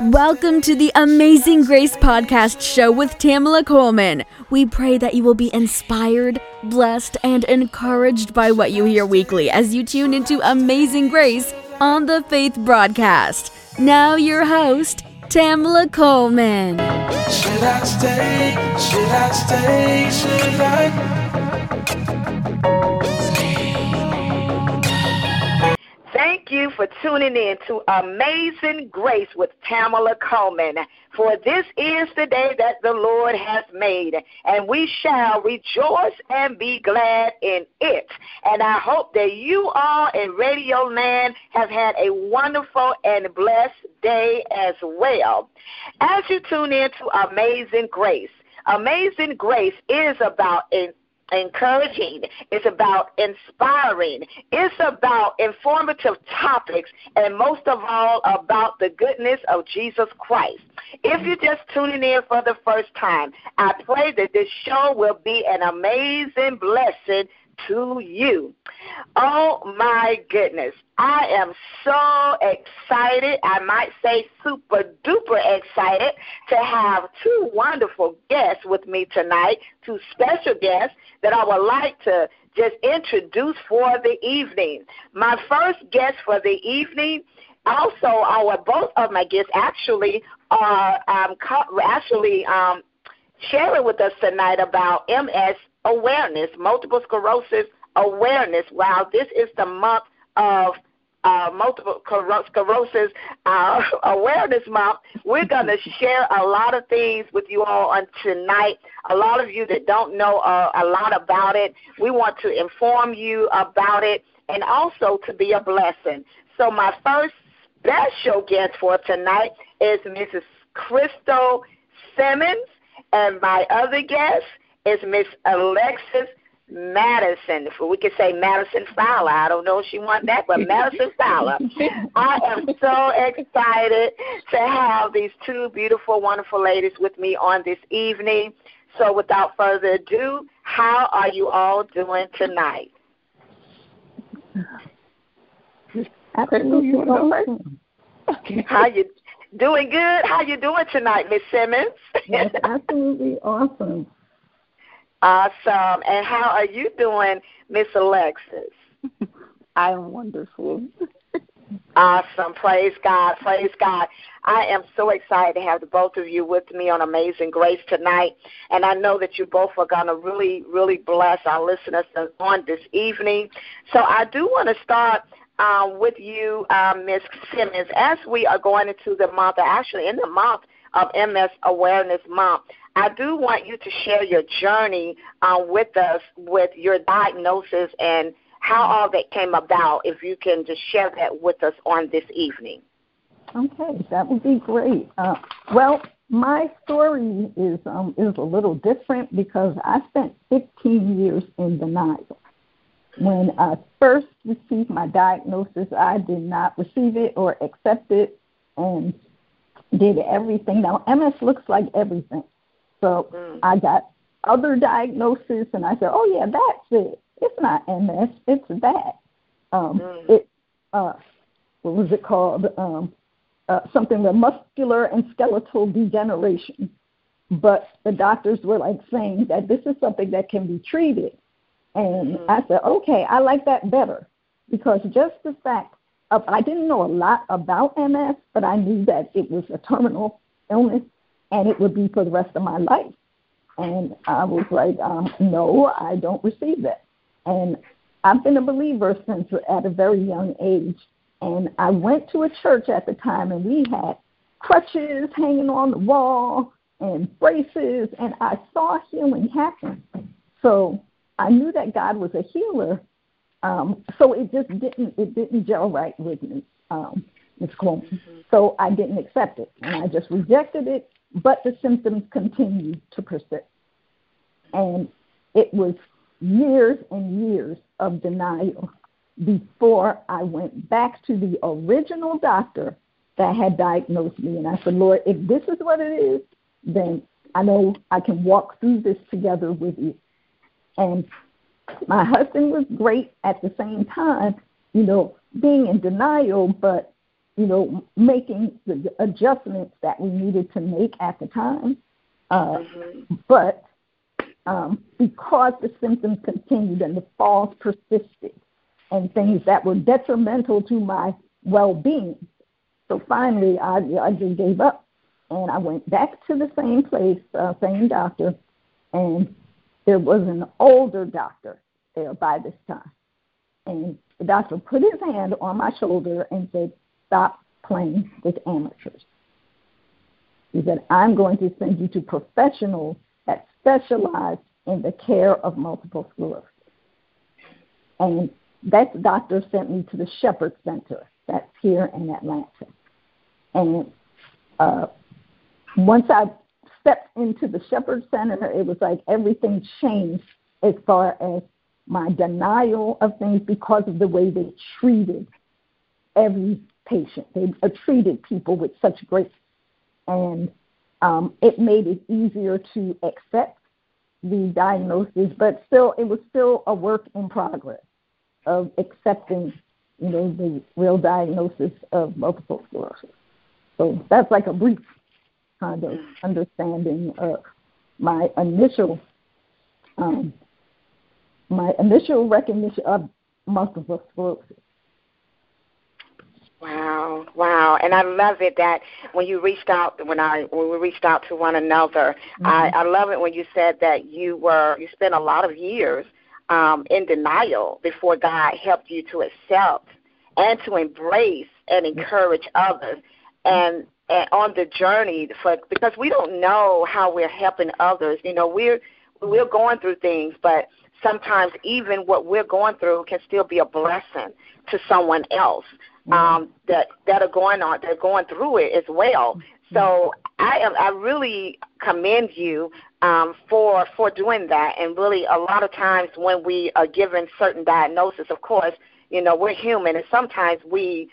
Welcome to the Amazing Grace Podcast Show with Tamala Coleman. We pray that you will be inspired, blessed, and encouraged by what you hear weekly as you tune into Amazing Grace on the Faith Broadcast. Now, your host, Tamala Coleman. Should I stay? Should I stay? Should I? Thank you for tuning in to Amazing Grace with Tamala Coleman. For this is the day that the Lord has made, and we shall rejoice and be glad in it. And I hope that you all in Radio Land have had a wonderful and blessed day as well. As you tune in to Amazing Grace, Amazing Grace is about encouraging. It's about inspiring. It's about informative topics, and most of all, about the goodness of Jesus Christ. If you're just tuning in for the first time, I pray that this show will be an amazing blessing to you. Oh my goodness. I am so excited. I might say super duper excited to have two wonderful guests with me tonight, two special guests that I would like to just introduce for the evening. My first guest for the evening also our both of my guests actually are um, actually um, sharing with us tonight about MS awareness, multiple sclerosis awareness. Wow, this is the month of uh, multiple sclerosis uh, awareness month. We're going to share a lot of things with you all on tonight. A lot of you that don't know uh, a lot about it, we want to inform you about it and also to be a blessing. So my first special guest for tonight is Mrs. Crystal Simmons, and my other guest is Miss Alexis Madison. We could say Madison Fowler, I don't know if she wants that, but Madison Fowler. I am so excited to have these two beautiful, wonderful ladies with me on this evening. So, without further ado, how are you all doing tonight? Absolutely awesome. How you doing? Good. How you doing tonight, Miss Simmons? Yes, absolutely awesome. Awesome. And how are you doing, Miss Alexis? I am wonderful. awesome. Praise God. Praise God. I am so excited to have the both of you with me on Amazing Grace tonight. And I know that you both are going to really, really bless our listeners on this evening. So I do want to start um, with you, um, Ms. Simmons, as we are going into the month, actually in the month of MS Awareness Month. I do want you to share your journey uh, with us with your diagnosis and how all that came about. If you can just share that with us on this evening. Okay, that would be great. Uh, well, my story is um, is a little different because I spent 15 years in denial. When I first received my diagnosis, I did not receive it or accept it, and did everything. Now, MS looks like everything. So mm. I got other diagnosis, and I said, "Oh yeah, that's it. It's not MS. It's that. Um, mm. It uh, what was it called? Um, uh, something with muscular and skeletal degeneration. But the doctors were like saying that this is something that can be treated. And mm-hmm. I said, okay, I like that better because just the fact I didn't know a lot about MS, but I knew that it was a terminal illness and it would be for the rest of my life. And I was like, um, no, I don't receive that. And I've been a believer since at a very young age. And I went to a church at the time, and we had crutches hanging on the wall and braces, and I saw healing happen. So I knew that God was a healer. Um, so it just didn't it didn't gel right with me, um, Ms. Coleman. Mm-hmm. So I didn't accept it, and I just rejected it but the symptoms continued to persist. And it was years and years of denial before I went back to the original doctor that had diagnosed me. And I said, Lord, if this is what it is, then I know I can walk through this together with you. And my husband was great at the same time, you know, being in denial, but you know, making the adjustments that we needed to make at the time. Uh, mm-hmm. But um, because the symptoms continued and the falls persisted and things that were detrimental to my well being. So finally, I, I just gave up and I went back to the same place, uh, same doctor, and there was an older doctor there by this time. And the doctor put his hand on my shoulder and said, Stop playing with amateurs. He said, I'm going to send you to professionals that specialize in the care of multiple sclerosis. And that doctor sent me to the Shepherd Center that's here in Atlanta. And uh, once I stepped into the Shepherd Center, it was like everything changed as far as my denial of things because of the way they treated every patient. They treated people with such grace. And um, it made it easier to accept the diagnosis, but still, it was still a work in progress of accepting, you know, the real diagnosis of multiple sclerosis. So that's like a brief kind of understanding of my initial, um, my initial recognition of multiple sclerosis. Wow, wow, and I love it that when you reached out when I when we reached out to one another, mm-hmm. I, I love it when you said that you were you spent a lot of years um, in denial before God helped you to accept and to embrace and encourage others, and, and on the journey for because we don't know how we're helping others. You know, we're we're going through things, but sometimes even what we're going through can still be a blessing to someone else um, that that are going on, they're going through it as well. So I am, I really commend you um, for for doing that. And really, a lot of times when we are given certain diagnosis, of course, you know we're human, and sometimes we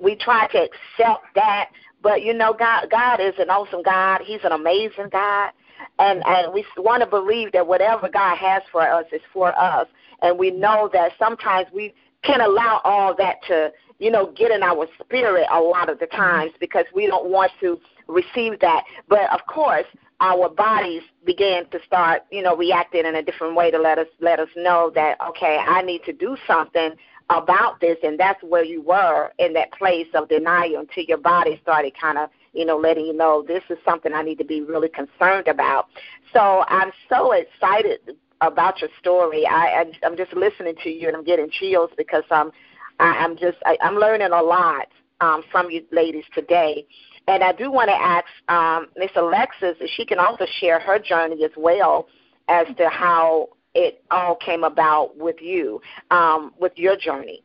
we try to accept that. But you know, God God is an awesome God. He's an amazing God. And and we want to believe that whatever God has for us is for us. And we know that sometimes we can allow all that to you know, get in our spirit a lot of the times because we don't want to receive that. But of course, our bodies began to start, you know, reacting in a different way to let us let us know that okay, I need to do something about this, and that's where you were in that place of denial until your body started kind of, you know, letting you know this is something I need to be really concerned about. So I'm so excited about your story. I, I'm just listening to you and I'm getting chills because um I, I'm just I, I'm learning a lot um, from you ladies today. And I do want to ask um, Miss Alexis if she can also share her journey as well as to how it all came about with you, um, with your journey.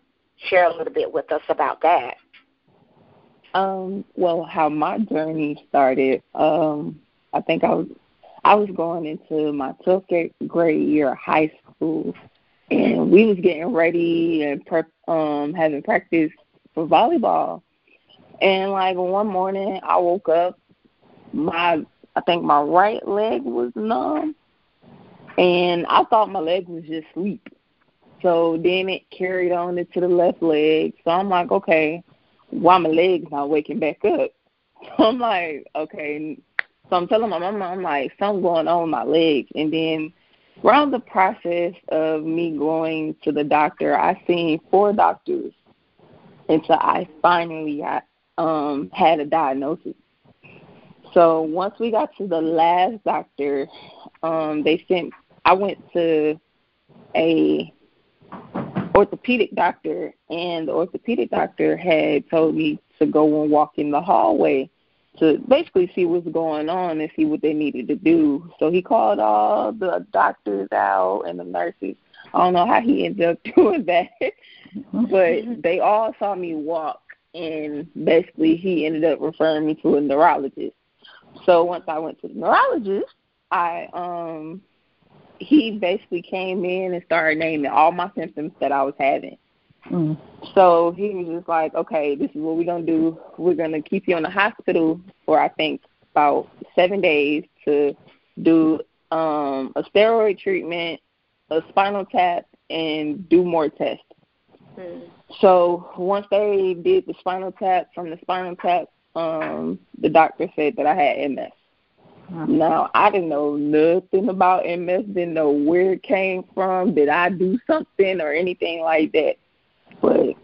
Share a little bit with us about that. Um, well, how my journey started, um, I think I was I was going into my 12th grade year of high school, and we was getting ready and prep, um, having practice for volleyball. And like one morning, I woke up, my I think my right leg was numb, and I thought my leg was just sleep. So then it carried on into the left leg. So I'm like, okay, why my leg's not waking back up? So I'm like, okay. So I'm telling my mama, I'm like, something going on with my leg. And then Around the process of me going to the doctor, I seen four doctors until I finally got, um, had a diagnosis. So once we got to the last doctor, um, they sent. I went to a orthopedic doctor, and the orthopedic doctor had told me to go and walk in the hallway to basically see what's going on and see what they needed to do. So he called all the doctors out and the nurses. I don't know how he ended up doing that, but they all saw me walk, and basically he ended up referring me to a neurologist. So once I went to the neurologist, I um he basically came in and started naming all my symptoms that I was having. Mm. So he was just like, okay, this is what we're going to do. We're going to keep you in the hospital for, I think, about seven days to do um, a steroid treatment, a spinal tap, and do more tests. Mm. So once they did the spinal tap, from the spinal tap, um, the doctor said that I had MS. Um, now I didn't know nothing about MS, didn't know where it came from, did I do something or anything like that. But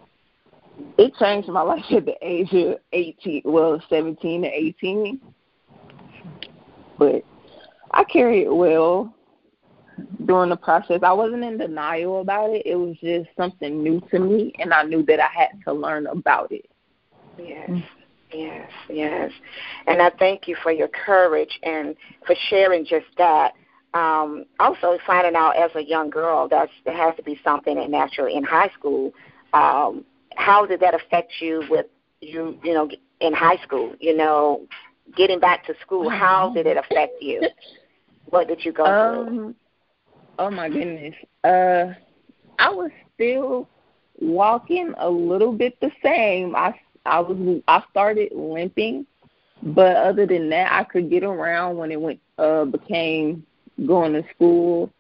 it changed my life at the age of eighteen well, seventeen to eighteen. But I carried it well during the process. I wasn't in denial about it. It was just something new to me and I knew that I had to learn about it. Yes. Mm-hmm. Yes, yes. And I thank you for your courage and for sharing just that. Um, also, finding out as a young girl that there has to be something in naturally in high school. Um, how did that affect you with you, you know, in high school? You know, getting back to school. How did it affect you? What did you go um, through? Oh my goodness. Uh, I was still walking a little bit the same. I I was I started limping, but other than that, I could get around when it went uh became going to school.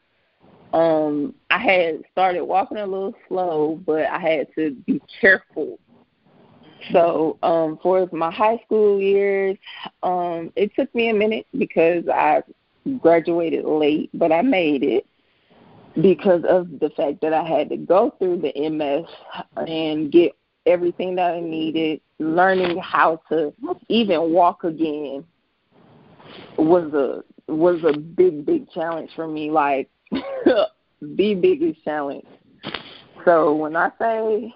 Um, I had started walking a little slow, but I had to be careful. So, um, for my high school years, um, it took me a minute because I graduated late, but I made it because of the fact that I had to go through the MS and get everything that I needed. Learning how to even walk again was a was a big big challenge for me. Like the biggest challenge. So when I say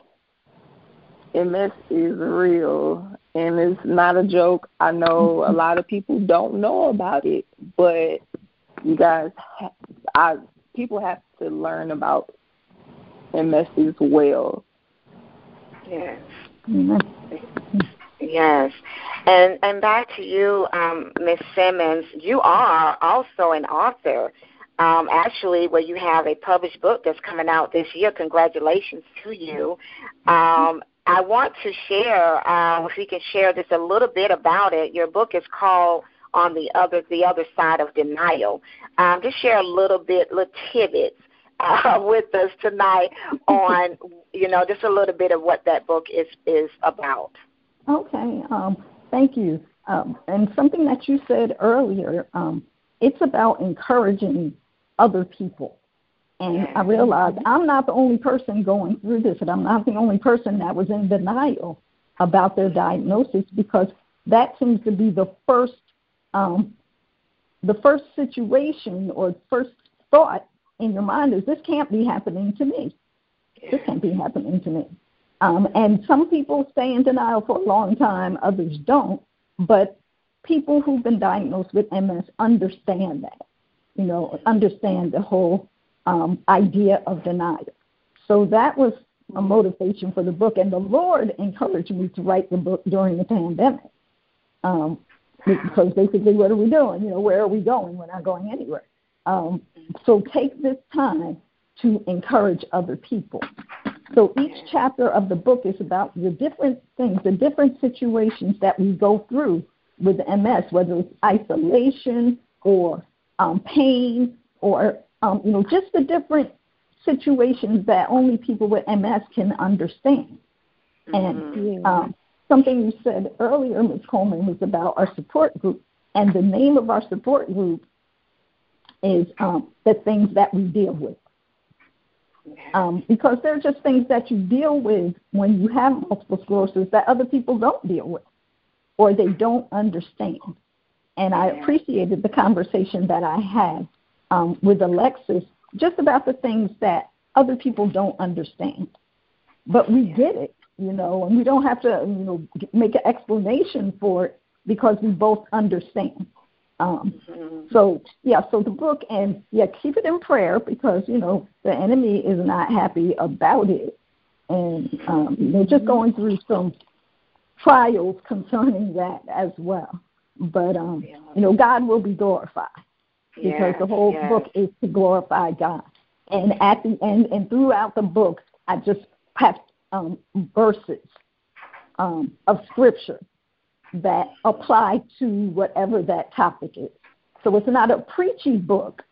MS is real and it's not a joke, I know a lot of people don't know about it, but you guys, I people have to learn about MS as well. Yes. Yes. And and back to you, um, Miss Simmons, you are also an author. Um, actually, where you have a published book that's coming out this year. Congratulations to you. Um, I want to share, uh, if you can share just a little bit about it. Your book is called "On the Other the Other Side of Denial." Um, just share a little bit, little tidbits uh, with us tonight on, you know, just a little bit of what that book is is about. Okay, um, thank you. Um, and something that you said earlier, um, it's about encouraging other people. And I realized I'm not the only person going through this, and I'm not the only person that was in denial about their diagnosis because that seems to be the first um, the first situation or first thought in your mind is this can't be happening to me. This can't be happening to me. Um, and some people stay in denial for a long time, others don't. But people who've been diagnosed with MS understand that, you know, understand the whole um, idea of denial. So that was a motivation for the book. And the Lord encouraged me to write the book during the pandemic. Um, because basically, what are we doing? You know, where are we going? We're not going anywhere. Um, so take this time to encourage other people. So each chapter of the book is about the different things, the different situations that we go through with MS, whether it's isolation or um, pain or um, you know just the different situations that only people with MS can understand. And mm-hmm. um, something you said earlier, Ms. Coleman, was about our support group. And the name of our support group is um, the things that we deal with. Um, because they're just things that you deal with when you have multiple sclerosis that other people don't deal with or they don't understand. And I appreciated the conversation that I had um, with Alexis just about the things that other people don't understand. But we get it, you know, and we don't have to, you know, make an explanation for it because we both understand. Um, mm-hmm. So yeah, so the book and yeah, keep it in prayer because you know the enemy is not happy about it, and um, they're just mm-hmm. going through some trials concerning that as well. But um, yeah. you know, God will be glorified because yes, the whole yes. book is to glorify God. And at the end and throughout the book, I just have um, verses um, of scripture that apply to whatever that topic is. So it's not a preachy book,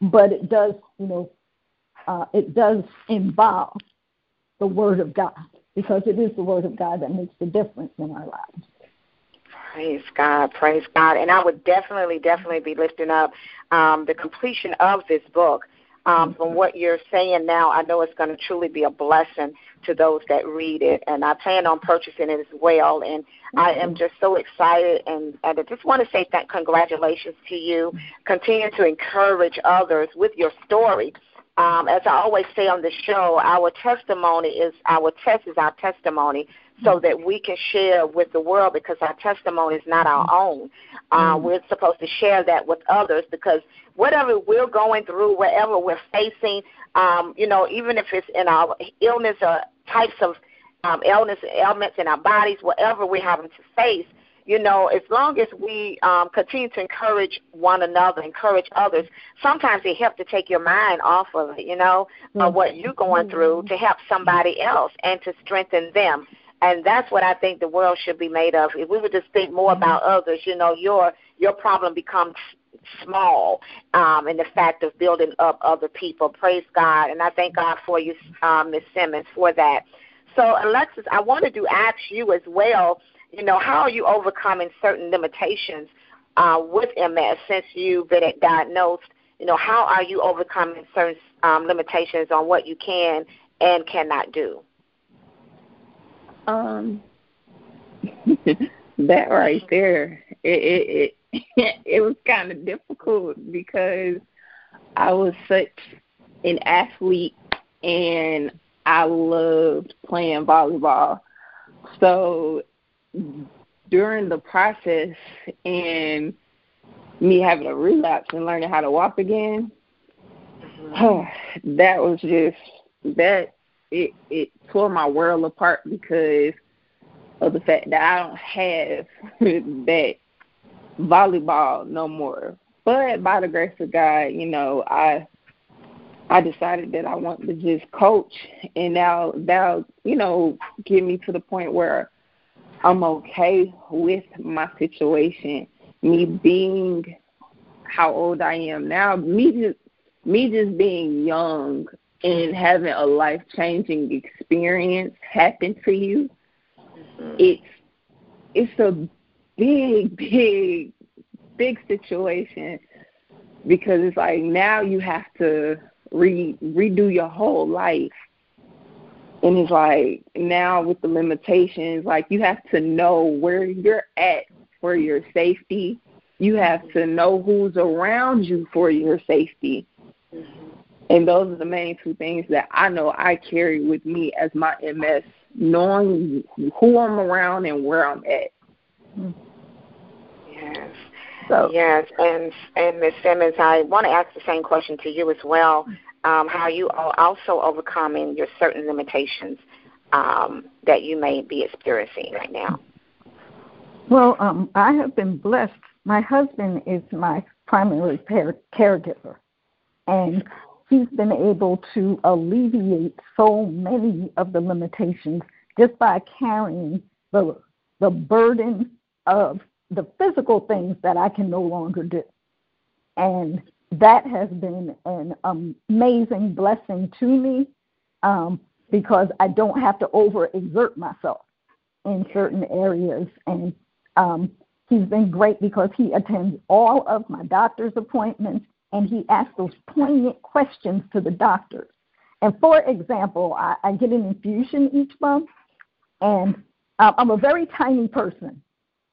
but it does, you know, uh, it does involve the Word of God because it is the Word of God that makes the difference in our lives. Praise God, praise God. And I would definitely, definitely be lifting up um, the completion of this book. Um, from what you're saying now, I know it's going to truly be a blessing to those that read it, and I plan on purchasing it as well. And I am just so excited, and, and I just want to say that congratulations to you. Continue to encourage others with your story. Um, as I always say on the show, our testimony is our test is our testimony so that we can share with the world because our testimony is not our own. Uh, mm. We're supposed to share that with others because whatever we're going through, whatever we're facing, um, you know, even if it's in our illness or types of um, illness, ailments in our bodies, whatever we're having to face, you know, as long as we um, continue to encourage one another, encourage others, sometimes it helps to take your mind off of it, you know, mm-hmm. of what you're going through to help somebody else and to strengthen them. And that's what I think the world should be made of. If we would just think more about others, you know, your your problem becomes small um, in the fact of building up other people. Praise God. And I thank God for you, um, Ms. Simmons, for that. So, Alexis, I wanted to ask you as well, you know, how are you overcoming certain limitations uh, with MS since you've been diagnosed? You know, how are you overcoming certain um, limitations on what you can and cannot do? Um, that right there, it it it, it was kind of difficult because I was such an athlete and I loved playing volleyball. So during the process and me having a relapse and learning how to walk again, mm-hmm. that was just that it it tore my world apart because of the fact that I don't have that volleyball no more. But by the grace of God, you know, I I decided that I wanted to just coach and now that'll, you know, get me to the point where I'm okay with my situation. Me being how old I am now, me just me just being young and having a life changing experience happen to you, mm-hmm. it's it's a big, big, big situation because it's like now you have to re redo your whole life. And it's like now with the limitations, like you have to know where you're at for your safety. You have to know who's around you for your safety. And those are the main two things that I know I carry with me as my MS, knowing who I'm around and where I'm at. Yes. So yes, and and Ms. Simmons, I want to ask the same question to you as well. Um, how you are also overcoming your certain limitations um, that you may be experiencing right now. Well, um, I have been blessed. My husband is my primary caregiver, and he's been able to alleviate so many of the limitations just by carrying the the burden of the physical things that I can no longer do. And that has been an amazing blessing to me um, because I don't have to overexert myself in certain areas. And um, he's been great because he attends all of my doctor's appointments and he asks those poignant questions to the doctors. And for example, I, I get an infusion each month, and I'm a very tiny person.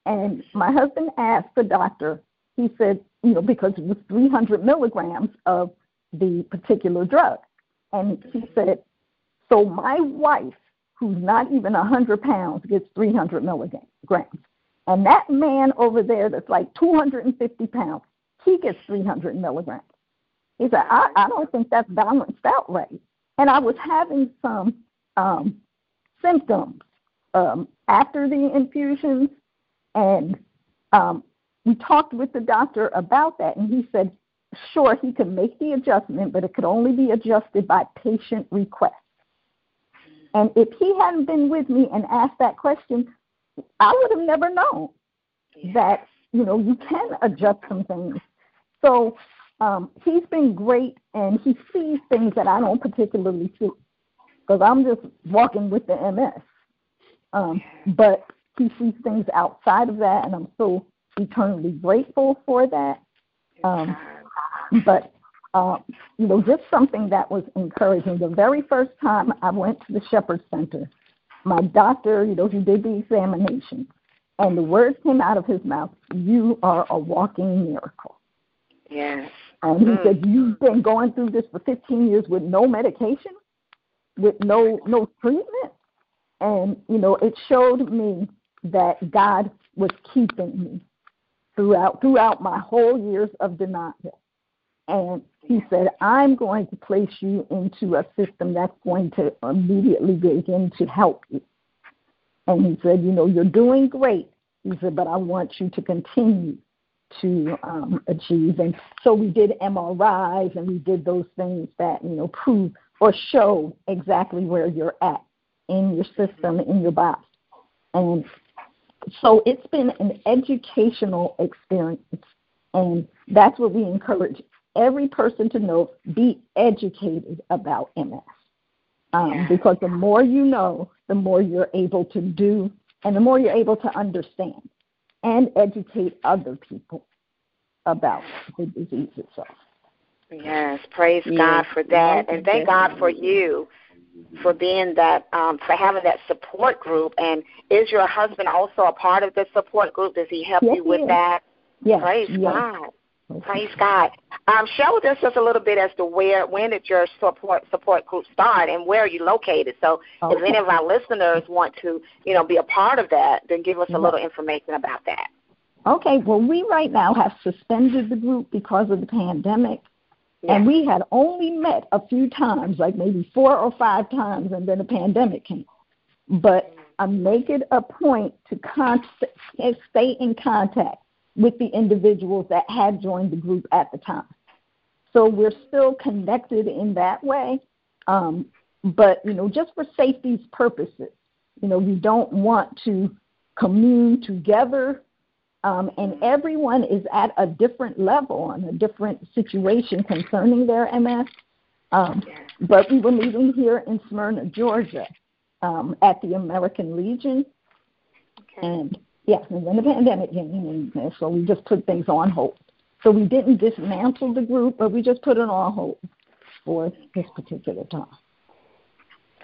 And my husband asked the doctor, he said, you know, because it was 300 milligrams of the particular drug. And he said, so my wife, who's not even 100 pounds, gets 300 milligrams. And that man over there that's like 250 pounds, he gets 300 milligrams. He said, I, I don't think that's balanced out right. And I was having some um, symptoms um, after the infusions, and um, we talked with the doctor about that, and he said, sure, he could make the adjustment, but it could only be adjusted by patient request. And if he hadn't been with me and asked that question, I would have never known that you know you can adjust some things so um, he's been great, and he sees things that I don't particularly see. because I'm just walking with the MS. Um, but he sees things outside of that, and I'm so eternally grateful for that. Um, but uh, you know, just something that was encouraging. The very first time I went to the Shepherd Center, my doctor, you know, he did the examination, and the words came out of his mouth, "You are a walking miracle." Yes. And he mm. said, "You've been going through this for 15 years with no medication, with no no treatment." And you know, it showed me that God was keeping me throughout throughout my whole years of denial. And he said, I'm going to place you into a system that's going to immediately begin to help you. And he said, You know, you're doing great. He said, But I want you to continue to um, achieve. And so we did MRIs and we did those things that, you know, prove or show exactly where you're at in your system, in your body. And so it's been an educational experience. And that's what we encourage every person to know be educated about MS. Um, because the more you know, the more you're able to do, and the more you're able to understand and educate other people about the disease itself. Yes, praise yes. God for that, and thank God for you for being that um, for having that support group. And is your husband also a part of the support group? Does he help yes, you with yes. that? Yes. Praise yes. God. Praise God. Um, share with us just a little bit as to where, when did your support support group start, and where are you located? So, okay. if any of our listeners want to, you know, be a part of that, then give us a little information about that. Okay. Well, we right now have suspended the group because of the pandemic, yeah. and we had only met a few times, like maybe four or five times, and then the pandemic came. But I make it a point to con- stay in contact with the individuals that had joined the group at the time. So we're still connected in that way. Um, but, you know, just for safety's purposes, you know, we don't want to commune together. Um, and everyone is at a different level and a different situation concerning their MS. Um, but we were meeting here in Smyrna, Georgia, um, at the American Legion. Okay. And Yes, and then the pandemic came, and so we just put things on hold. So we didn't dismantle the group, but we just put it on hold for this particular time.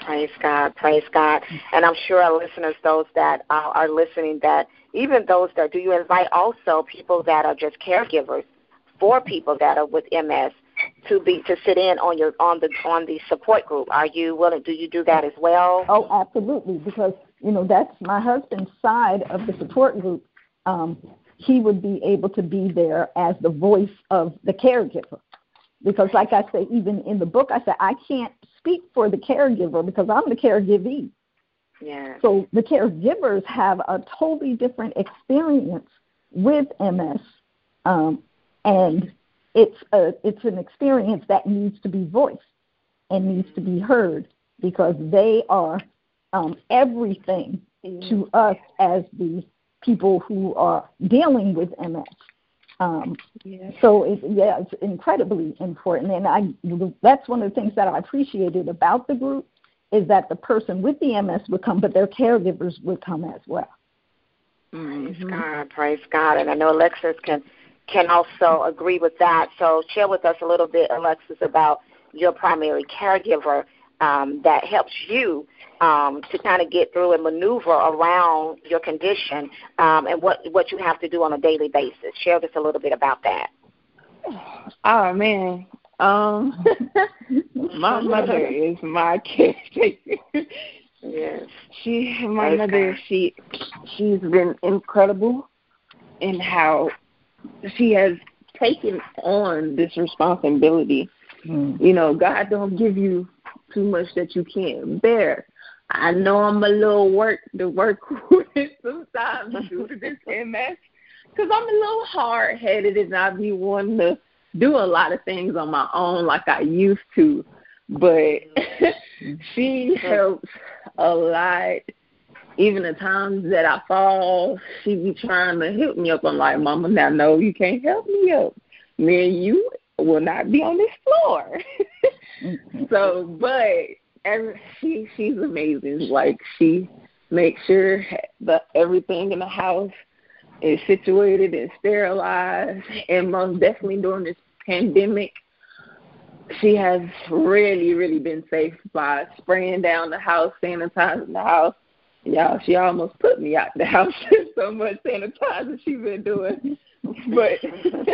Praise God, praise God. And I'm sure our listeners, those that are, are listening, that even those that do you invite also people that are just caregivers for people that are with MS to be to sit in on your on the on the support group. Are you willing? Do you do that as well? Oh, absolutely. Because you know that's my husband's side of the support group. Um, he would be able to be there as the voice of the caregiver. Because, like I say, even in the book, I said I can't speak for the caregiver because I'm the caregivee. Yeah. So the caregivers have a totally different experience with MS, um, and it's a it's an experience that needs to be voiced and needs to be heard because they are um, everything mm-hmm. to us as the people who are dealing with MS. Um, yes. So it, yeah, it's incredibly important, and I that's one of the things that I appreciated about the group is that the person with the MS would come, but their caregivers would come as well. Praise mm-hmm. God, praise God, and I know Alexis can can also agree with that. So share with us a little bit, Alexis, about your primary caregiver um, that helps you um, to kind of get through and maneuver around your condition um, and what what you have to do on a daily basis. Share with us a little bit about that. Oh man, um, my mother is my caretaker. Yes, she my mother she she's been incredible in how she has taken on this responsibility. Mm. You know, God don't give you too much that you can't bear. I know I'm a little work to work with sometimes due to this MS because I'm a little hard headed and I be wanting to do a lot of things on my own like I used to. But she helps a lot even the times that I fall, she be trying to help me up. I'm like, Mama, now no, you can't help me up. Me and you will not be on this floor. mm-hmm. So, but every, she she's amazing. Like she makes sure that everything in the house is situated and sterilized. And most definitely during this pandemic, she has really, really been safe by spraying down the house, sanitizing the house. Y'all, she almost put me out the house. so much sanitizing she's been doing, but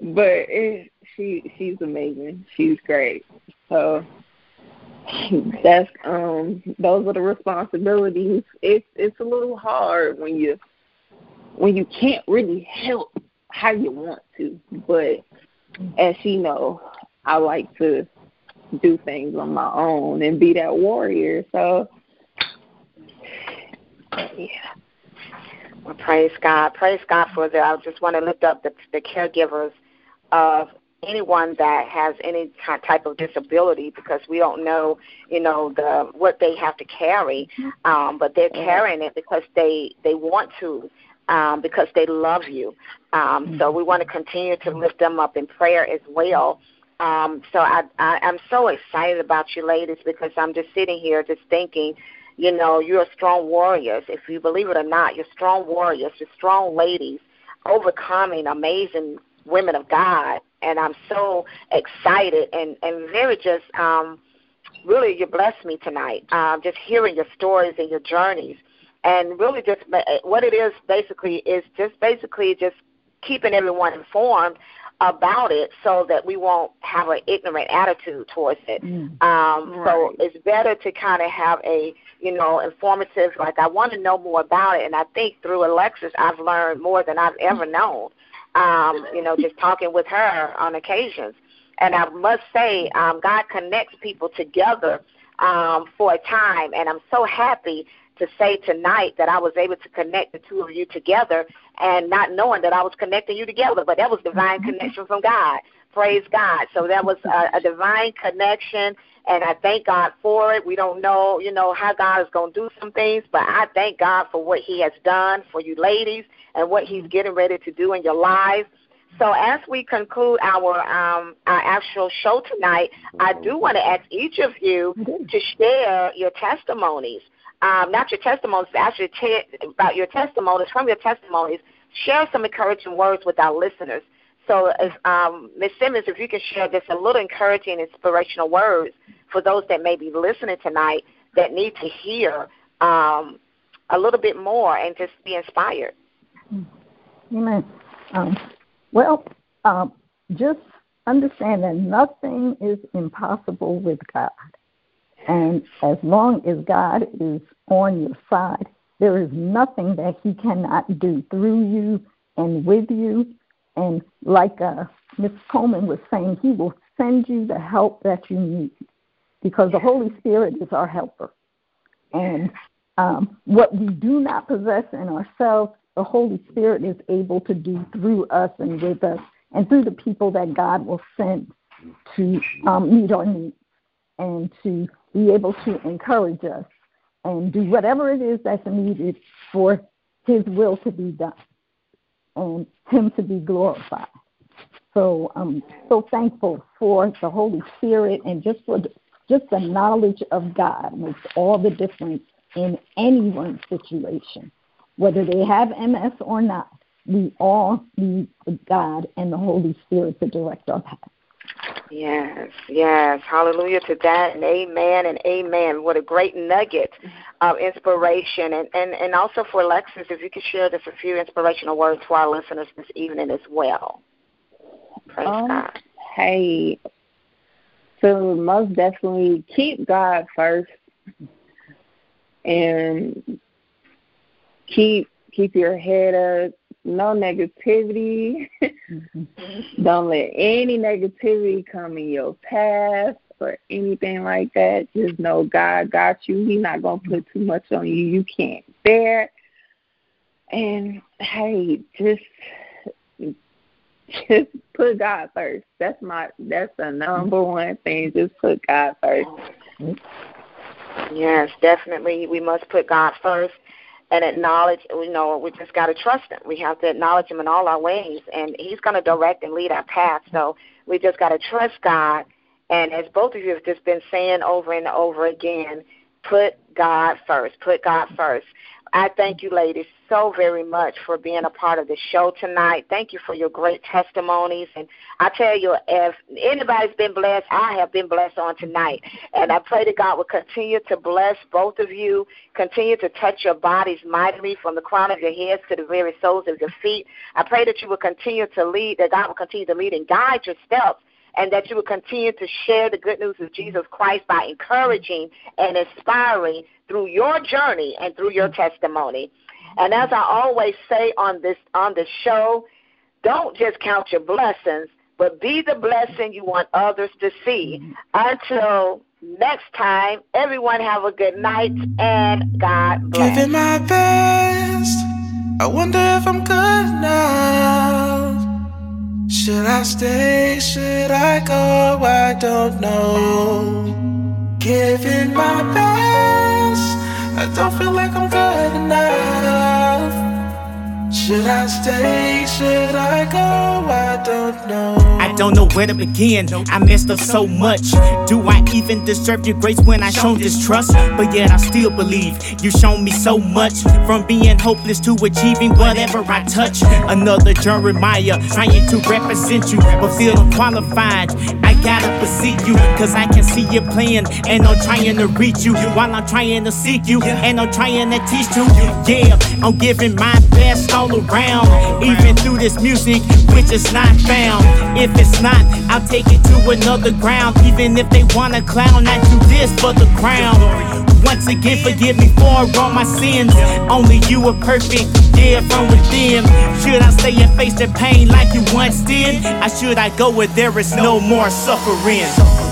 but it, she she's amazing. She's great. So that's um those are the responsibilities. It's it's a little hard when you when you can't really help how you want to. But as you know, I like to do things on my own and be that warrior. So yeah. Well, praise God. Praise God for that. I just want to lift up the, the caregivers of anyone that has any type of disability because we don't know, you know, the what they have to carry, um, but they're carrying it because they they want to, um, because they love you. Um, so we want to continue to lift them up in prayer as well. Um, so I, I I'm so excited about you ladies because I'm just sitting here just thinking, you know, you're strong warriors. If you believe it or not, you're strong warriors. You're strong ladies overcoming amazing women of God, and I'm so excited and and very just um, really you blessed me tonight. Um, just hearing your stories and your journeys, and really just what it is basically is just basically just keeping everyone informed about it so that we won't have an ignorant attitude towards it. Mm. Um, right. So it's better to kind of have a, you know, informative, like I want to know more about it. And I think through Alexis, I've learned more than I've ever known um, you know, just talking with her on occasions. And I must say, um, God connects people together um, for a time, and I'm so happy to say tonight that I was able to connect the two of you together and not knowing that I was connecting you together, but that was divine mm-hmm. connection from God. Praise God. So that was a, a divine connection, and I thank God for it. We don't know, you know, how God is going to do some things, but I thank God for what He has done for you ladies and what He's getting ready to do in your lives. So as we conclude our um, our actual show tonight, I do want to ask each of you to share your testimonies. Um, not your testimonies, but actually t- about your testimonies. From your testimonies, share some encouraging words with our listeners. So, as um, Ms. Simmons, if you can share just a little encouraging, inspirational words for those that may be listening tonight that need to hear um, a little bit more and just be inspired. Amen. Um, well, um, just understand that nothing is impossible with God. And as long as God is on your side, there is nothing that He cannot do through you and with you. And like uh, Ms. Coleman was saying, He will send you the help that you need because the Holy Spirit is our helper. And um, what we do not possess in ourselves, the Holy Spirit is able to do through us and with us, and through the people that God will send to um, meet our needs and to be able to encourage us and do whatever it is that's needed for His will to be done and Him to be glorified. So I'm so thankful for the Holy Spirit and just for just the knowledge of God makes all the difference in anyone's situation, whether they have MS or not. We all need God and the Holy Spirit to direct our path. Yes, yes. Hallelujah to that and amen and amen. What a great nugget of inspiration. And, and, and also for Alexis, if you could share just a few inspirational words to our listeners this evening as well. Praise um, God. Hey, so most definitely keep God first and keep keep your head up no negativity. Mm-hmm. Don't let any negativity come in your path or anything like that. Just know God got you. He's not gonna put too much on you. You can't bear. And hey, just just put God first. That's my that's the number one thing. Just put God first. Yes, definitely. We must put God first and acknowledge, you know, we just got to trust Him. We have to acknowledge Him in all our ways, and He's going to direct and lead our path. So we just got to trust God And as both of you have just been saying over and over again, put God first. Put God first. I thank you, ladies, so very much for being a part of the show tonight. Thank you for your great testimonies. And I tell you, if anybody's been blessed, I have been blessed on tonight. And I pray that God will continue to bless both of you, continue to touch your bodies mightily from the crown of your heads to the very soles of your feet. I pray that you will continue to lead, that God will continue to lead and guide your steps and that you will continue to share the good news of Jesus Christ by encouraging and inspiring through your journey and through your testimony. And as I always say on this on the show, don't just count your blessings, but be the blessing you want others to see. Until next time, everyone have a good night and God bless. Giving my best. I wonder if I'm good enough. Should I stay? Should I go? I don't know. Giving my best. I don't feel like I'm good enough. Should I stay? Should I go? I don't know. I don't know where to begin. I messed up so much. Do I even deserve your grace when I shown distrust? But yet I still believe you shown me so much. From being hopeless to achieving whatever I touch. Another Jeremiah trying to represent you, but feel unqualified. I gotta beseech you, cause I can see your plan. And I'm trying to reach you while I'm trying to seek you. And I'm trying to teach you. Yeah, I'm giving my best all around. Even through this music, which is not found. If it's not, I'll take it to another ground. Even if they wanna clown, I do this for the crown. Once again, forgive me for all my sins. Only you are perfect, yeah, from within. Should I stay and face the pain like you once did? I should I go where there is no more suffering?